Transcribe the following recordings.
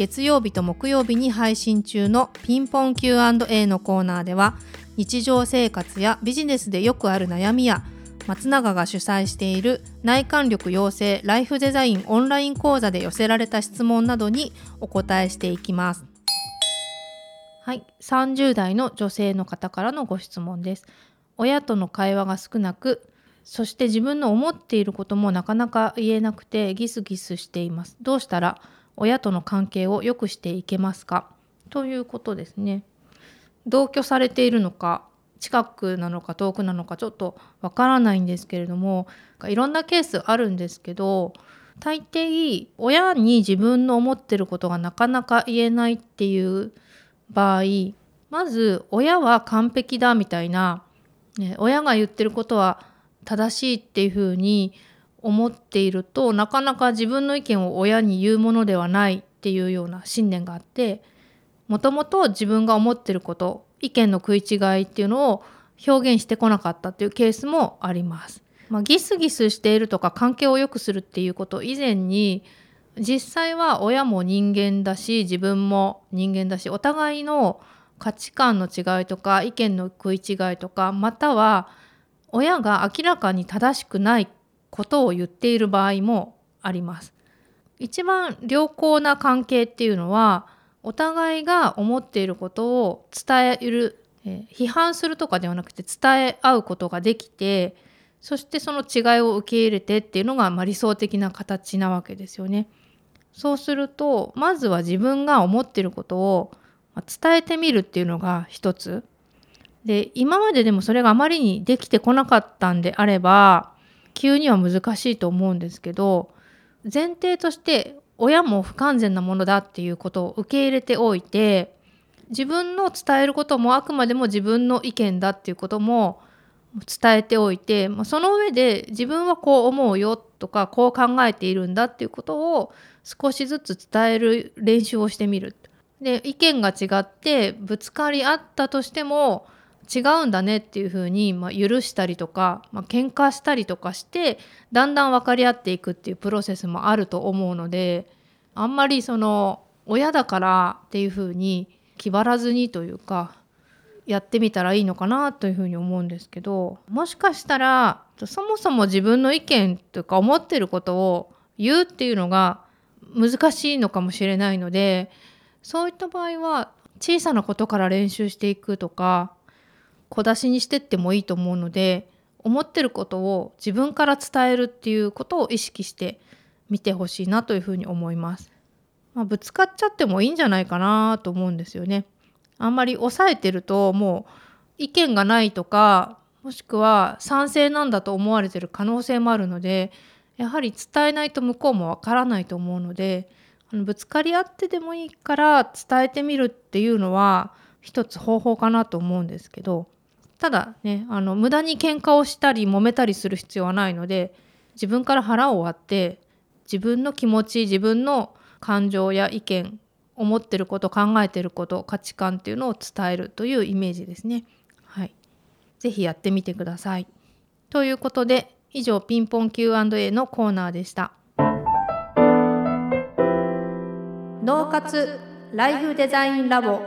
月曜日と木曜日に配信中のピンポン Q&A のコーナーでは日常生活やビジネスでよくある悩みや松永が主催している内観力養成ライフデザインオンライン講座で寄せられた質問などにお答えしていきます。はい、30代の女性の方からのご質問です。親との会話が少なく、そして自分の思っていることもなかなか言えなくてギスギスしています。どうしたら親との関係を良くしていけますか？ということですね。同居されているのか近くなのか遠くなのかちょっとわからないんですけれどもいろんなケースあるんですけど大抵親に自分の思ってることがなかなか言えないっていう場合まず親は完璧だみたいな、ね、親が言ってることは正しいっていうふうに思っているとなかなか自分の意見を親に言うものではないっていうような信念があってもともと自分が思ってること意見の食い違いっていうのを表現してこなかったっていうケースもあります。まあ、ギスギスしているとか関係を良くするっていうこと以前に実際は親も人間だし自分も人間だしお互いの価値観の違いとか意見の食い違いとかまたは親が明らかに正しくないことを言っている場合もあります。一番良好な関係っていうのはお互いが思っていることを伝える、え批判するとかではなくて伝え合うことができてそしてその違いを受け入れてっていうのが、まあ、理想的な形なわけですよね。そうするとまずは自分が思っていることを伝えてみるっていうのが一つ。で今まででもそれがあまりにできてこなかったんであれば急には難しいと思うんですけど前提として親も不完全なものだっていうことを受け入れておいて自分の伝えることもあくまでも自分の意見だっていうことも伝えておいてその上で自分はこう思うよとかこう考えているんだっていうことを少しずつ伝える練習をしてみる。で意見が違ってぶつかり合ったとしても違うんだねっていうふうに、まあ、許したりとか、まあ、喧嘩したりとかしてだんだん分かり合っていくっていうプロセスもあると思うのであんまりその親だからっていうふうに気張らずにというかやってみたらいいのかなというふうに思うんですけどもしかしたらそもそも自分の意見とか思ってることを言うっていうのが難しいのかもしれないのでそういった場合は小さなことから練習していくとか小出しにしてってもいいと思うので思ってることを自分から伝えるっていうことを意識して見てほしいなというふうに思います。まあ、ぶつかっちゃってもいいんじゃないかなと思うんですよね。あんまり抑えてるともう意見がないとかもしくは賛成なんだと思われてる可能性もあるのでやはり伝えないと向こうもわからないと思うのであのぶつかり合ってでもいいから伝えてみるっていうのは一つ方法かなと思うんですけどただねあの無駄に喧嘩をしたり揉めたりする必要はないので自分から腹を割って自分の気持ち自分の感情や意見思ってること考えてること価値観っていうのを伝えるというイメージですね。はい、ぜひやってみてください。ということで以上ピンポン Q&A のコーナーでした。脳活ライフデザインラボ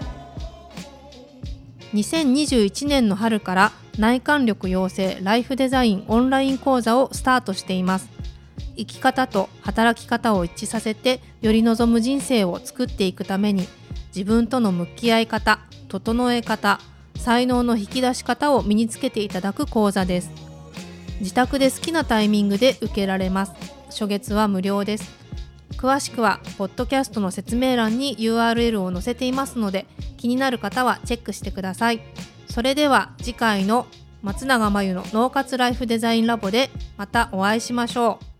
2021年の春から内観力養成ライフデザインオンライン講座をスタートしています。生き方と働き方を一致させてより望む人生を作っていくために自分との向き合い方整え方才能の引き出し方を身につけていただく講座です。自宅で好きなタイミングで受けられます。初月は無料です。詳しくはポッドキャストの説明欄に URL を載せていますので気になる方はチェックしてください。それでは次回の松永真由の脳活ライフデザインラボでまたお会いしましょう。